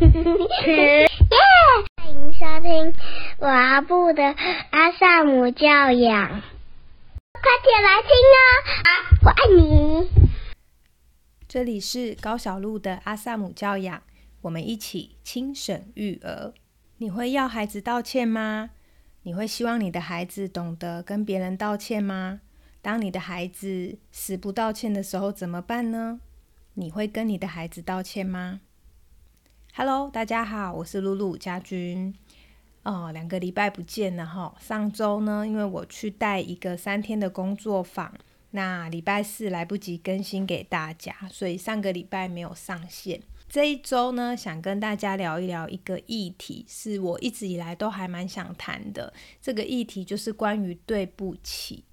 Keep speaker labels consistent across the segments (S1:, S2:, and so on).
S1: 耶！欢迎收听阿布的阿萨姆教养，快点来听哦！我爱你。
S2: 这里是高小璐的阿萨姆教养，我们一起轻审育儿。你会要孩子道歉吗？你会希望你的孩子懂得跟别人道歉吗？当你的孩子死不道歉的时候怎么办呢？你会跟你的孩子道歉吗？Hello，大家好，我是露露家军。哦，两个礼拜不见了哈。上周呢，因为我去带一个三天的工作坊，那礼拜四来不及更新给大家，所以上个礼拜没有上线。这一周呢，想跟大家聊一聊一个议题，是我一直以来都还蛮想谈的。这个议题就是关于对不起。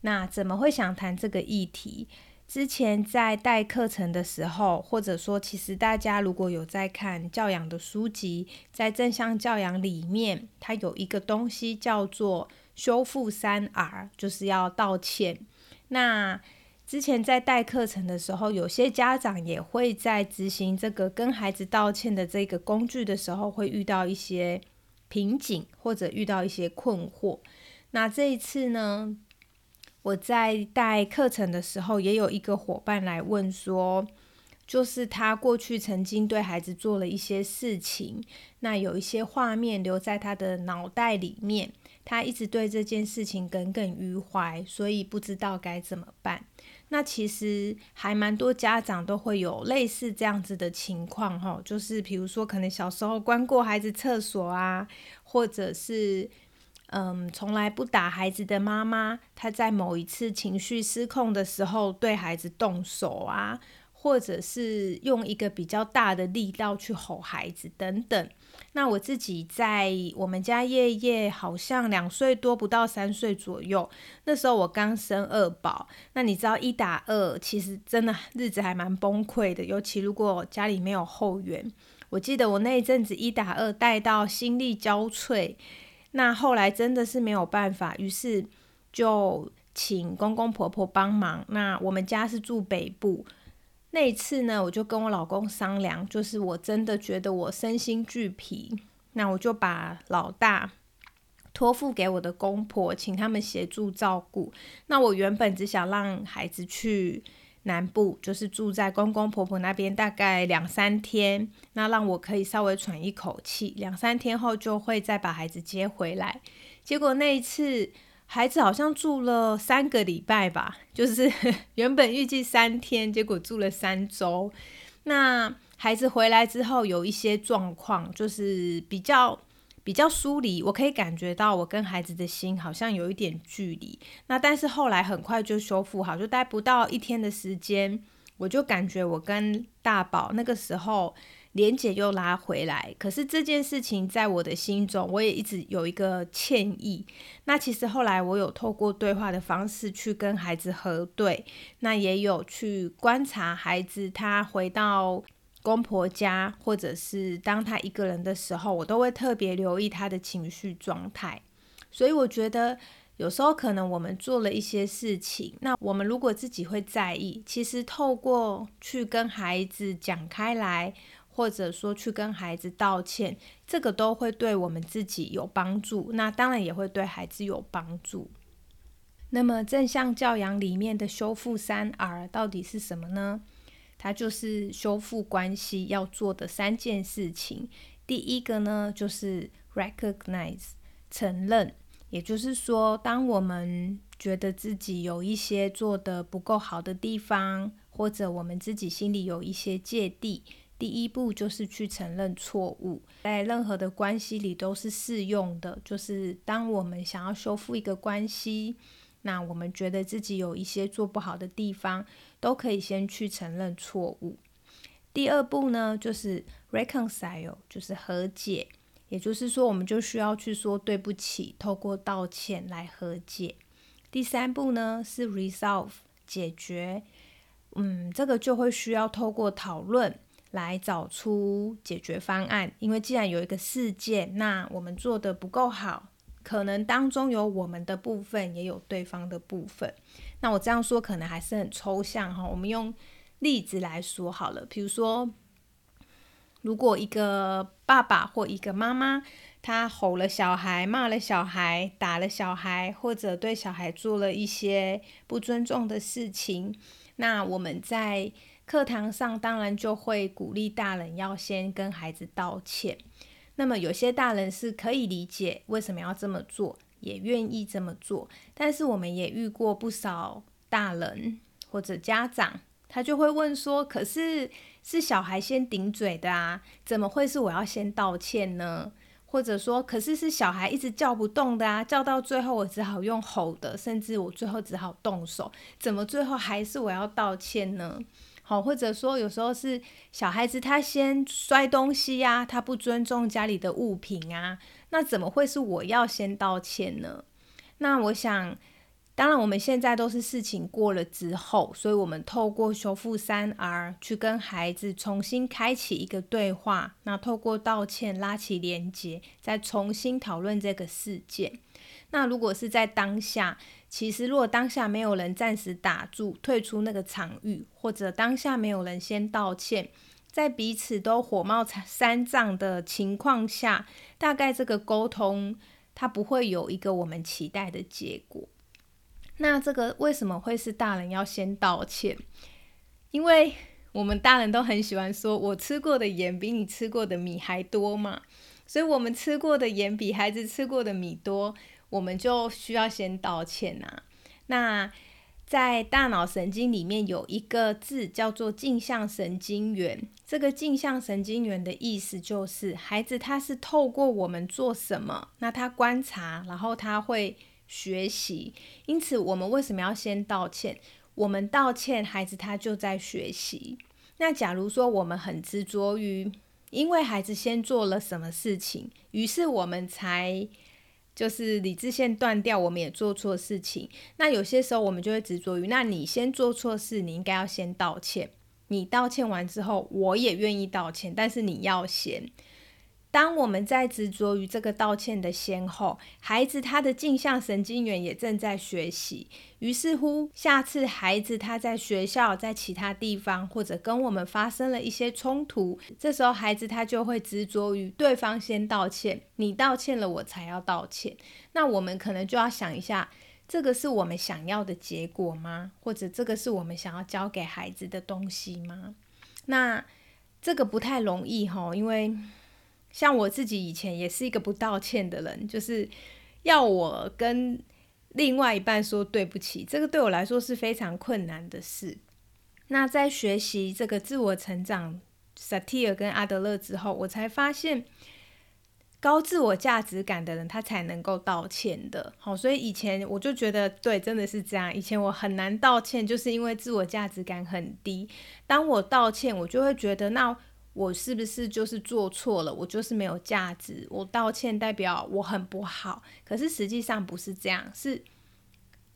S2: 那怎么会想谈这个议题？之前在带课程的时候，或者说，其实大家如果有在看教养的书籍，在正向教养里面，它有一个东西叫做修复三 R，就是要道歉。那之前在带课程的时候，有些家长也会在执行这个跟孩子道歉的这个工具的时候，会遇到一些瓶颈，或者遇到一些困惑。那这一次呢？我在带课程的时候，也有一个伙伴来问说，就是他过去曾经对孩子做了一些事情，那有一些画面留在他的脑袋里面，他一直对这件事情耿耿于怀，所以不知道该怎么办。那其实还蛮多家长都会有类似这样子的情况哈，就是比如说可能小时候关过孩子厕所啊，或者是。嗯，从来不打孩子的妈妈，她在某一次情绪失控的时候对孩子动手啊，或者是用一个比较大的力道去吼孩子等等。那我自己在我们家夜夜好像两岁多不到三岁左右，那时候我刚生二宝。那你知道一打二其实真的日子还蛮崩溃的，尤其如果家里没有后援。我记得我那一阵子一打二带到心力交瘁。那后来真的是没有办法，于是就请公公婆婆帮忙。那我们家是住北部，那一次呢，我就跟我老公商量，就是我真的觉得我身心俱疲，那我就把老大托付给我的公婆，请他们协助照顾。那我原本只想让孩子去。南部就是住在公公婆婆那边，大概两三天，那让我可以稍微喘一口气。两三天后就会再把孩子接回来。结果那一次，孩子好像住了三个礼拜吧，就是原本预计三天，结果住了三周。那孩子回来之后有一些状况，就是比较。比较疏离，我可以感觉到我跟孩子的心好像有一点距离。那但是后来很快就修复好，就待不到一天的时间，我就感觉我跟大宝那个时候连结又拉回来。可是这件事情在我的心中，我也一直有一个歉意。那其实后来我有透过对话的方式去跟孩子核对，那也有去观察孩子他回到。公婆家，或者是当他一个人的时候，我都会特别留意他的情绪状态。所以我觉得有时候可能我们做了一些事情，那我们如果自己会在意，其实透过去跟孩子讲开来，或者说去跟孩子道歉，这个都会对我们自己有帮助。那当然也会对孩子有帮助。那么正向教养里面的修复三 R 到底是什么呢？它就是修复关系要做的三件事情。第一个呢，就是 recognize 承认，也就是说，当我们觉得自己有一些做的不够好的地方，或者我们自己心里有一些芥蒂，第一步就是去承认错误。在任何的关系里都是适用的，就是当我们想要修复一个关系。那我们觉得自己有一些做不好的地方，都可以先去承认错误。第二步呢，就是 reconcile，就是和解，也就是说，我们就需要去说对不起，透过道歉来和解。第三步呢是 resolve，解决。嗯，这个就会需要透过讨论来找出解决方案，因为既然有一个事件，那我们做的不够好。可能当中有我们的部分，也有对方的部分。那我这样说可能还是很抽象哈。我们用例子来说好了，比如说如果一个爸爸或一个妈妈，他吼了小孩、骂了小孩、打了小孩，或者对小孩做了一些不尊重的事情，那我们在课堂上当然就会鼓励大人要先跟孩子道歉。那么有些大人是可以理解为什么要这么做，也愿意这么做，但是我们也遇过不少大人或者家长，他就会问说：“可是是小孩先顶嘴的啊，怎么会是我要先道歉呢？”或者说，可是是小孩一直叫不动的啊，叫到最后我只好用吼的，甚至我最后只好动手，怎么最后还是我要道歉呢？好，或者说有时候是小孩子他先摔东西呀，他不尊重家里的物品啊，那怎么会是我要先道歉呢？那我想。当然，我们现在都是事情过了之后，所以我们透过修复三 R 去跟孩子重新开启一个对话，那透过道歉拉起连接，再重新讨论这个事件。那如果是在当下，其实如果当下没有人暂时打住，退出那个场域，或者当下没有人先道歉，在彼此都火冒三丈的情况下，大概这个沟通它不会有一个我们期待的结果。那这个为什么会是大人要先道歉？因为我们大人都很喜欢说“我吃过的盐比你吃过的米还多”嘛，所以我们吃过的盐比孩子吃过的米多，我们就需要先道歉呐。那在大脑神经里面有一个字叫做镜像神经元，这个镜像神经元的意思就是孩子他是透过我们做什么，那他观察，然后他会。学习，因此我们为什么要先道歉？我们道歉，孩子他就在学习。那假如说我们很执着于，因为孩子先做了什么事情，于是我们才就是理智线断掉，我们也做错事情。那有些时候我们就会执着于，那你先做错事，你应该要先道歉。你道歉完之后，我也愿意道歉，但是你要先。当我们在执着于这个道歉的先后，孩子他的镜像神经元也正在学习。于是乎，下次孩子他在学校、在其他地方，或者跟我们发生了一些冲突，这时候孩子他就会执着于对方先道歉，你道歉了我才要道歉。那我们可能就要想一下，这个是我们想要的结果吗？或者这个是我们想要教给孩子的东西吗？那这个不太容易哈，因为。像我自己以前也是一个不道歉的人，就是要我跟另外一半说对不起，这个对我来说是非常困难的事。那在学习这个自我成长，萨提尔跟阿德勒之后，我才发现高自我价值感的人他才能够道歉的。好，所以以前我就觉得对，真的是这样。以前我很难道歉，就是因为自我价值感很低。当我道歉，我就会觉得那。我是不是就是做错了？我就是没有价值。我道歉代表我很不好，可是实际上不是这样。是，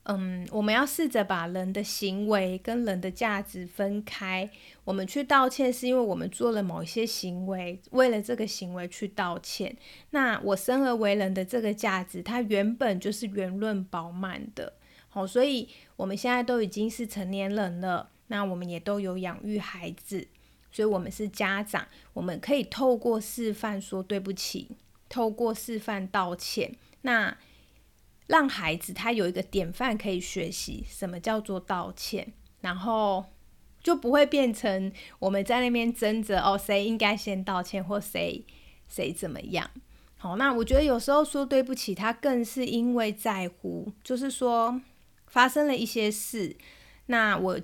S2: 嗯，我们要试着把人的行为跟人的价值分开。我们去道歉是因为我们做了某一些行为，为了这个行为去道歉。那我生而为人的这个价值，它原本就是圆润饱满的。好，所以我们现在都已经是成年人了，那我们也都有养育孩子。所以，我们是家长，我们可以透过示范说对不起，透过示范道歉，那让孩子他有一个典范可以学习什么叫做道歉，然后就不会变成我们在那边争着哦，谁应该先道歉或谁谁怎么样。好，那我觉得有时候说对不起，他更是因为在乎，就是说发生了一些事，那我。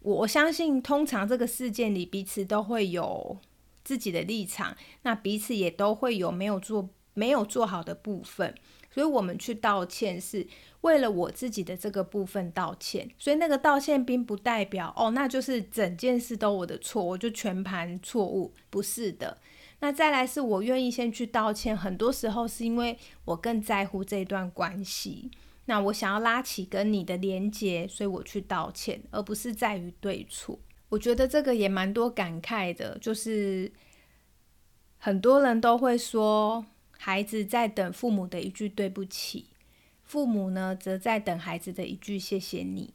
S2: 我相信，通常这个事件里，彼此都会有自己的立场，那彼此也都会有没有做没有做好的部分，所以我们去道歉是为了我自己的这个部分道歉。所以那个道歉并不代表哦，那就是整件事都我的错，我就全盘错误，不是的。那再来是我愿意先去道歉，很多时候是因为我更在乎这段关系。那我想要拉起跟你的连接，所以我去道歉，而不是在于对错。我觉得这个也蛮多感慨的，就是很多人都会说，孩子在等父母的一句对不起，父母呢则在等孩子的一句谢谢你。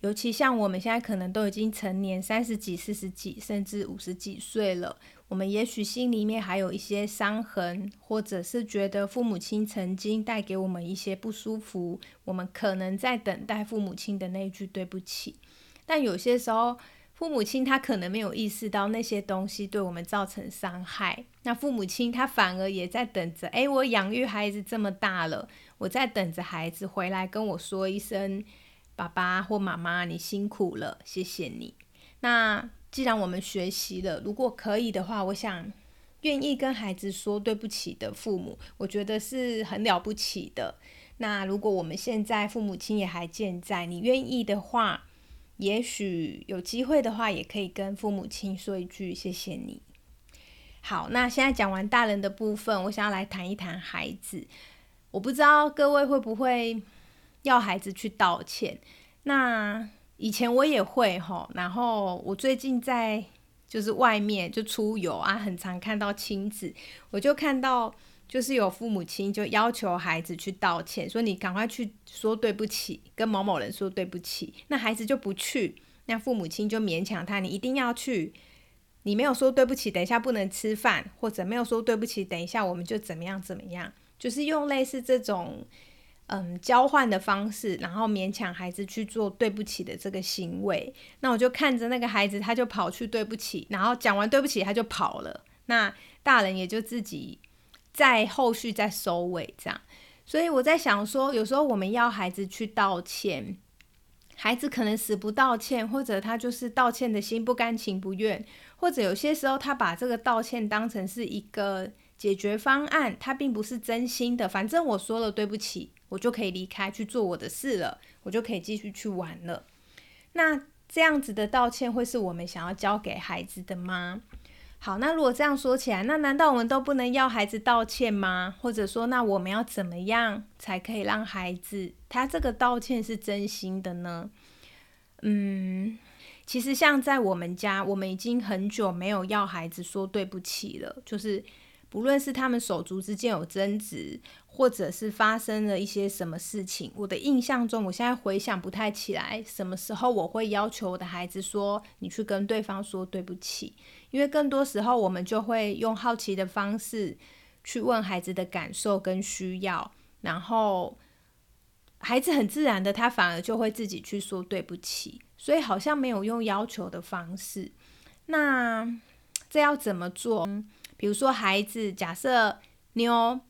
S2: 尤其像我们现在可能都已经成年，三十几、四十几，甚至五十几岁了，我们也许心里面还有一些伤痕，或者是觉得父母亲曾经带给我们一些不舒服，我们可能在等待父母亲的那句对不起。但有些时候，父母亲他可能没有意识到那些东西对我们造成伤害，那父母亲他反而也在等着，诶，我养育孩子这么大了，我在等着孩子回来跟我说一声，爸爸或妈妈，你辛苦了，谢谢你。那既然我们学习了，如果可以的话，我想愿意跟孩子说对不起的父母，我觉得是很了不起的。那如果我们现在父母亲也还健在，你愿意的话，也许有机会的话，也可以跟父母亲说一句谢谢你。好，那现在讲完大人的部分，我想要来谈一谈孩子。我不知道各位会不会要孩子去道歉？那。以前我也会吼，然后我最近在就是外面就出游啊，很常看到亲子，我就看到就是有父母亲就要求孩子去道歉，说你赶快去说对不起，跟某某人说对不起，那孩子就不去，那父母亲就勉强他，你一定要去，你没有说对不起，等一下不能吃饭，或者没有说对不起，等一下我们就怎么样怎么样，就是用类似这种。嗯，交换的方式，然后勉强孩子去做对不起的这个行为，那我就看着那个孩子，他就跑去对不起，然后讲完对不起，他就跑了。那大人也就自己在后续再收尾这样。所以我在想说，有时候我们要孩子去道歉，孩子可能死不道歉，或者他就是道歉的心不甘情不愿，或者有些时候他把这个道歉当成是一个解决方案，他并不是真心的。反正我说了对不起。我就可以离开去做我的事了，我就可以继续去玩了。那这样子的道歉会是我们想要教给孩子的吗？好，那如果这样说起来，那难道我们都不能要孩子道歉吗？或者说，那我们要怎么样才可以让孩子他这个道歉是真心的呢？嗯，其实像在我们家，我们已经很久没有要孩子说对不起了，就是不论是他们手足之间有争执。或者是发生了一些什么事情，我的印象中，我现在回想不太起来，什么时候我会要求我的孩子说你去跟对方说对不起，因为更多时候我们就会用好奇的方式去问孩子的感受跟需要，然后孩子很自然的他反而就会自己去说对不起，所以好像没有用要求的方式。那这要怎么做？比如说孩子假设妞。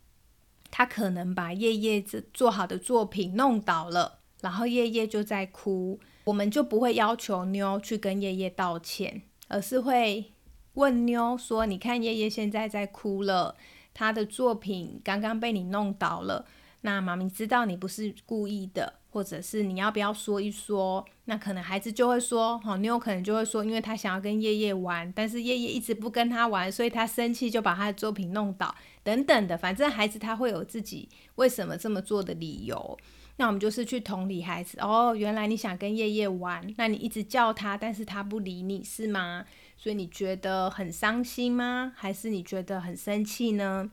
S2: 他可能把叶叶这做好的作品弄倒了，然后叶叶就在哭，我们就不会要求妞去跟叶叶道歉，而是会问妞说：“你看叶叶现在在哭了，他的作品刚刚被你弄倒了。那妈咪知道你不是故意的，或者是你要不要说一说？那可能孩子就会说，好妞可能就会说，因为他想要跟叶叶玩，但是叶叶一直不跟他玩，所以他生气就把他的作品弄倒。”等等的，反正孩子他会有自己为什么这么做的理由。那我们就是去同理孩子哦，原来你想跟叶叶玩，那你一直叫他，但是他不理你是吗？所以你觉得很伤心吗？还是你觉得很生气呢？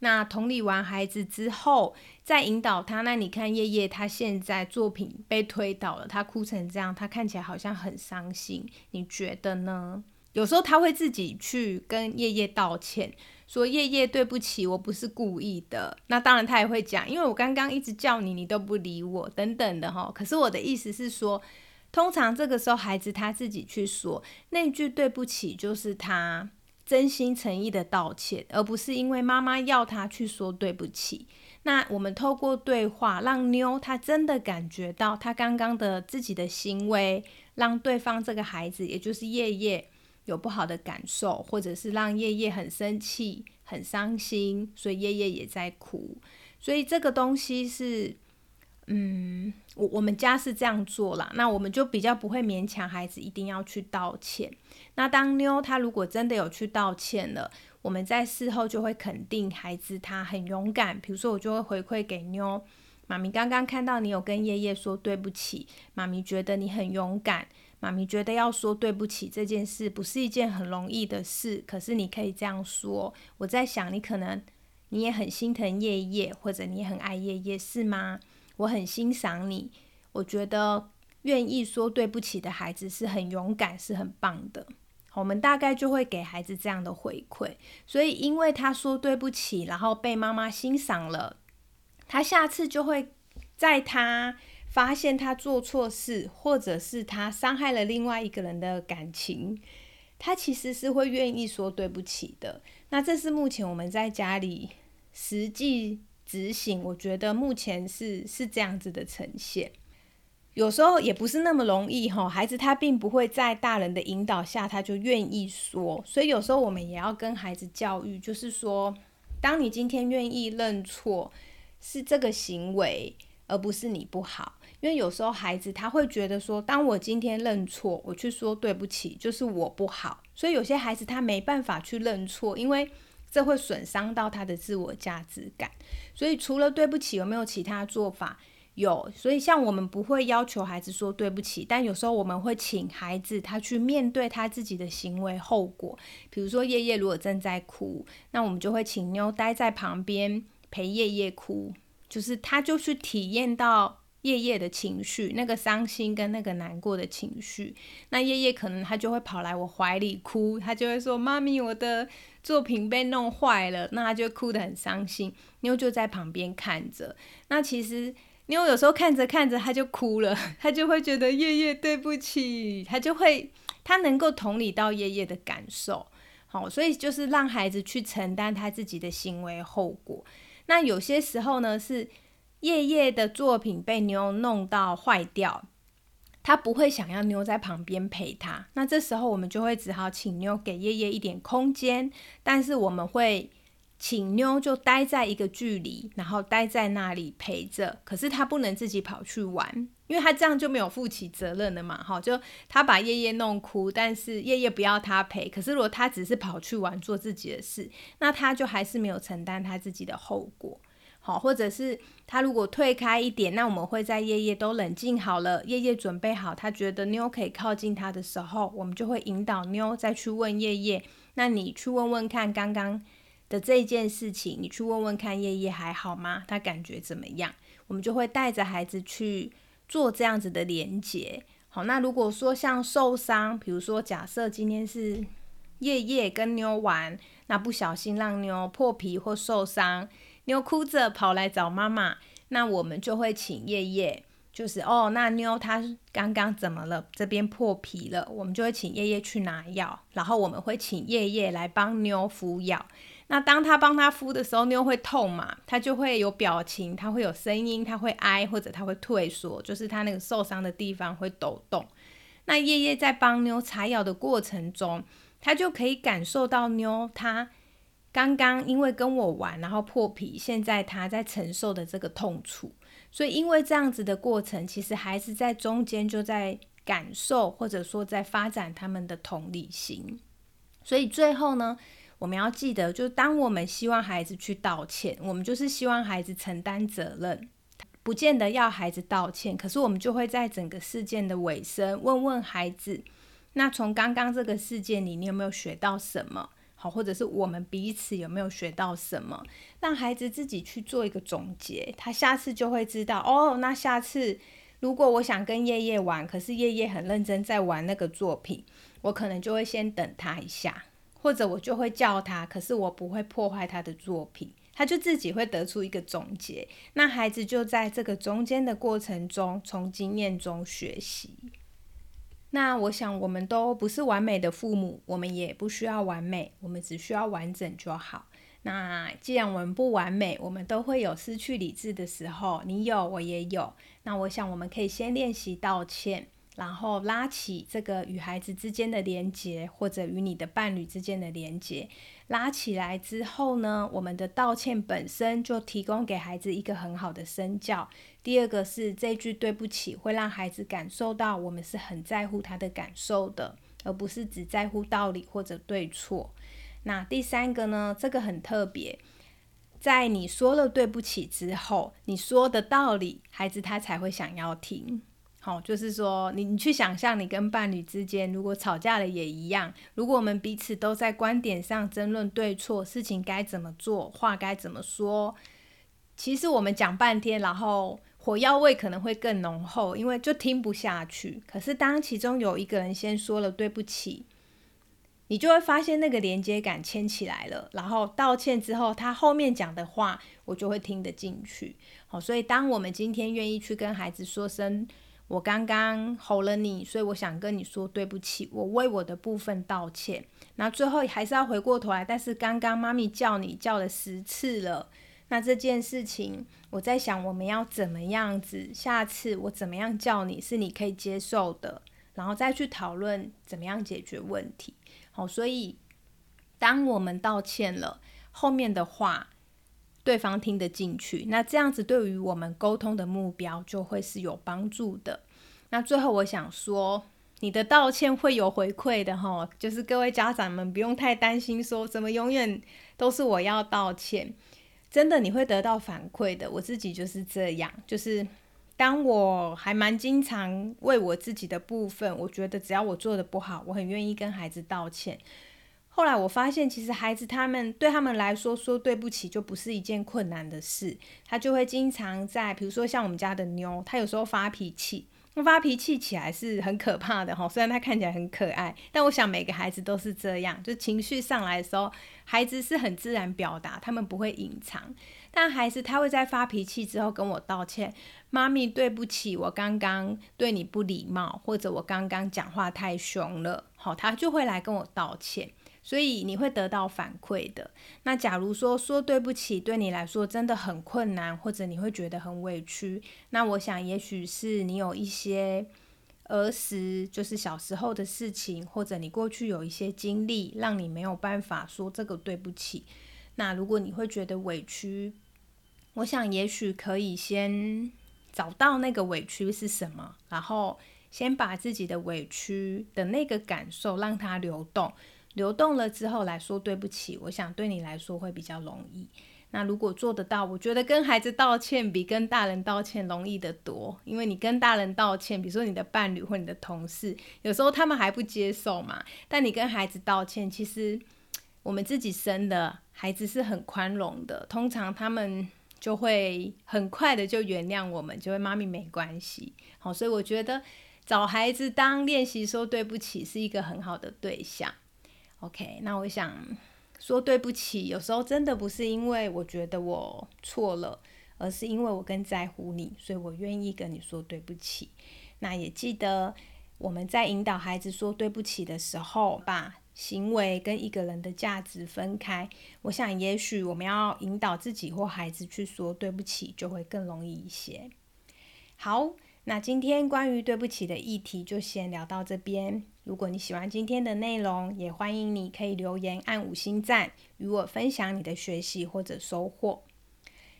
S2: 那同理完孩子之后，再引导他。那你看叶叶他现在作品被推倒了，他哭成这样，他看起来好像很伤心，你觉得呢？有时候他会自己去跟叶叶道歉。说叶叶对不起，我不是故意的。那当然他也会讲，因为我刚刚一直叫你，你都不理我，等等的哈。可是我的意思是说，通常这个时候孩子他自己去说那句对不起，就是他真心诚意的道歉，而不是因为妈妈要他去说对不起。那我们透过对话，让妞她真的感觉到她刚刚的自己的行为，让对方这个孩子，也就是叶叶。有不好的感受，或者是让叶叶很生气、很伤心，所以叶叶也在哭。所以这个东西是，嗯，我我们家是这样做啦。那我们就比较不会勉强孩子一定要去道歉。那当妞她如果真的有去道歉了，我们在事后就会肯定孩子他很勇敢。比如说，我就会回馈给妞：妈咪刚刚看到你有跟叶叶说对不起，妈咪觉得你很勇敢。妈咪觉得要说对不起这件事不是一件很容易的事，可是你可以这样说。我在想，你可能你也很心疼叶叶，或者你也很爱叶叶，是吗？我很欣赏你，我觉得愿意说对不起的孩子是很勇敢，是很棒的。我们大概就会给孩子这样的回馈。所以，因为他说对不起，然后被妈妈欣赏了，他下次就会在他发现他做错事，或者是他伤害了另外一个人的感情，他其实是会愿意说对不起的。那这是目前我们在家里实际执行，我觉得目前是是这样子的呈现。有时候也不是那么容易哈，孩子他并不会在大人的引导下他就愿意说，所以有时候我们也要跟孩子教育，就是说，当你今天愿意认错，是这个行为，而不是你不好。因为有时候孩子他会觉得说，当我今天认错，我去说对不起，就是我不好。所以有些孩子他没办法去认错，因为这会损伤到他的自我价值感。所以除了对不起，有没有其他做法？有，所以像我们不会要求孩子说对不起，但有时候我们会请孩子他去面对他自己的行为后果。比如说叶叶如果正在哭，那我们就会请妞待在旁边陪叶叶哭，就是他就去体验到夜夜的情绪，那个伤心跟那个难过的情绪。那夜夜可能他就会跑来我怀里哭，他就会说：“妈咪，我的作品被弄坏了。”那他就哭得很伤心，妞就在旁边看着。那其实。因为有时候看着看着他就哭了，他就会觉得夜夜对不起，他就会他能够同理到夜夜的感受，好，所以就是让孩子去承担他自己的行为后果。那有些时候呢，是叶叶的作品被妞弄到坏掉，他不会想要妞在旁边陪他，那这时候我们就会只好请妞给叶叶一点空间，但是我们会。请妞就待在一个距离，然后待在那里陪着。可是他不能自己跑去玩，因为他这样就没有负起责任了嘛。哈，就他把叶叶弄哭，但是叶叶不要他陪。可是如果他只是跑去玩做自己的事，那他就还是没有承担他自己的后果。好，或者是他如果退开一点，那我们会在夜夜都冷静好了，夜夜准备好，他觉得妞可以靠近他的时候，我们就会引导妞再去问夜夜。那你去问问看，刚刚。的这件事情，你去问问看夜夜还好吗？他感觉怎么样？我们就会带着孩子去做这样子的连接。好，那如果说像受伤，比如说假设今天是夜夜跟妞玩，那不小心让妞破皮或受伤，妞哭着跑来找妈妈，那我们就会请叶叶，就是哦，那妞她刚刚怎么了？这边破皮了，我们就会请叶叶去拿药，然后我们会请叶叶来帮妞敷药。那当他帮他敷的时候，妞会痛嘛？他就会有表情，他会有声音，他会哀或者他会退缩，就是他那个受伤的地方会抖动。那叶叶在帮妞擦药的过程中，他就可以感受到妞他刚刚因为跟我玩，然后破皮，现在他在承受的这个痛楚。所以因为这样子的过程，其实孩子在中间就在感受，或者说在发展他们的同理心。所以最后呢？我们要记得，就当我们希望孩子去道歉，我们就是希望孩子承担责任，不见得要孩子道歉。可是我们就会在整个事件的尾声问问孩子：那从刚刚这个事件里，你有没有学到什么？或者是我们彼此有没有学到什么？让孩子自己去做一个总结，他下次就会知道哦。那下次如果我想跟叶叶玩，可是叶叶很认真在玩那个作品，我可能就会先等他一下。或者我就会叫他，可是我不会破坏他的作品，他就自己会得出一个总结。那孩子就在这个中间的过程中，从经验中学习。那我想，我们都不是完美的父母，我们也不需要完美，我们只需要完整就好。那既然我们不完美，我们都会有失去理智的时候，你有，我也有。那我想，我们可以先练习道歉。然后拉起这个与孩子之间的连接，或者与你的伴侣之间的连接，拉起来之后呢，我们的道歉本身就提供给孩子一个很好的身教。第二个是这句对不起会让孩子感受到我们是很在乎他的感受的，而不是只在乎道理或者对错。那第三个呢，这个很特别，在你说了对不起之后，你说的道理，孩子他才会想要听。好，就是说，你你去想象，你跟伴侣之间如果吵架了也一样。如果我们彼此都在观点上争论对错，事情该怎么做，话该怎么说，其实我们讲半天，然后火药味可能会更浓厚，因为就听不下去。可是当其中有一个人先说了对不起，你就会发现那个连接感牵起来了。然后道歉之后，他后面讲的话，我就会听得进去。好，所以当我们今天愿意去跟孩子说声“我刚刚吼了你，所以我想跟你说对不起，我为我的部分道歉”，那最后还是要回过头来，但是刚刚妈咪叫你叫了十次了。那这件事情，我在想我们要怎么样子，下次我怎么样叫你是你可以接受的，然后再去讨论怎么样解决问题。好，所以当我们道歉了，后面的话对方听得进去，那这样子对于我们沟通的目标就会是有帮助的。那最后我想说，你的道歉会有回馈的哈，就是各位家长们不用太担心，说怎么永远都是我要道歉。真的你会得到反馈的，我自己就是这样，就是当我还蛮经常为我自己的部分，我觉得只要我做的不好，我很愿意跟孩子道歉。后来我发现，其实孩子他们对他们来说说对不起就不是一件困难的事，他就会经常在，比如说像我们家的妞，他有时候发脾气。那发脾气起来是很可怕的哈，虽然他看起来很可爱，但我想每个孩子都是这样，就情绪上来的时候，孩子是很自然表达，他们不会隐藏。但孩子他会在发脾气之后跟我道歉，妈咪对不起，我刚刚对你不礼貌，或者我刚刚讲话太凶了，好，他就会来跟我道歉。所以你会得到反馈的。那假如说说对不起对你来说真的很困难，或者你会觉得很委屈，那我想也许是你有一些儿时就是小时候的事情，或者你过去有一些经历，让你没有办法说这个对不起。那如果你会觉得委屈，我想也许可以先找到那个委屈是什么，然后先把自己的委屈的那个感受让它流动。流动了之后来说对不起，我想对你来说会比较容易。那如果做得到，我觉得跟孩子道歉比跟大人道歉容易得多，因为你跟大人道歉，比如说你的伴侣或你的同事，有时候他们还不接受嘛。但你跟孩子道歉，其实我们自己生的孩子是很宽容的，通常他们就会很快的就原谅我们，就会妈咪没关系。好，所以我觉得找孩子当练习说对不起是一个很好的对象。OK，那我想说对不起，有时候真的不是因为我觉得我错了，而是因为我更在乎你，所以我愿意跟你说对不起。那也记得我们在引导孩子说对不起的时候，把行为跟一个人的价值分开。我想，也许我们要引导自己或孩子去说对不起，就会更容易一些。好。那今天关于对不起的议题就先聊到这边。如果你喜欢今天的内容，也欢迎你可以留言按五星赞，与我分享你的学习或者收获。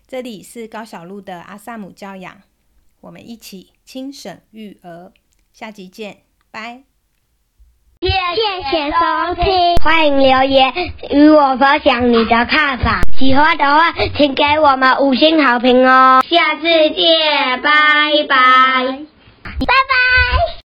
S2: 这里是高小路的阿萨姆教养，我们一起轻省育儿，下集见，拜。
S1: 谢谢收听，欢迎留言与我分享你的看法。喜欢的话，请给我们五星好评哦。下次见，拜拜，拜拜。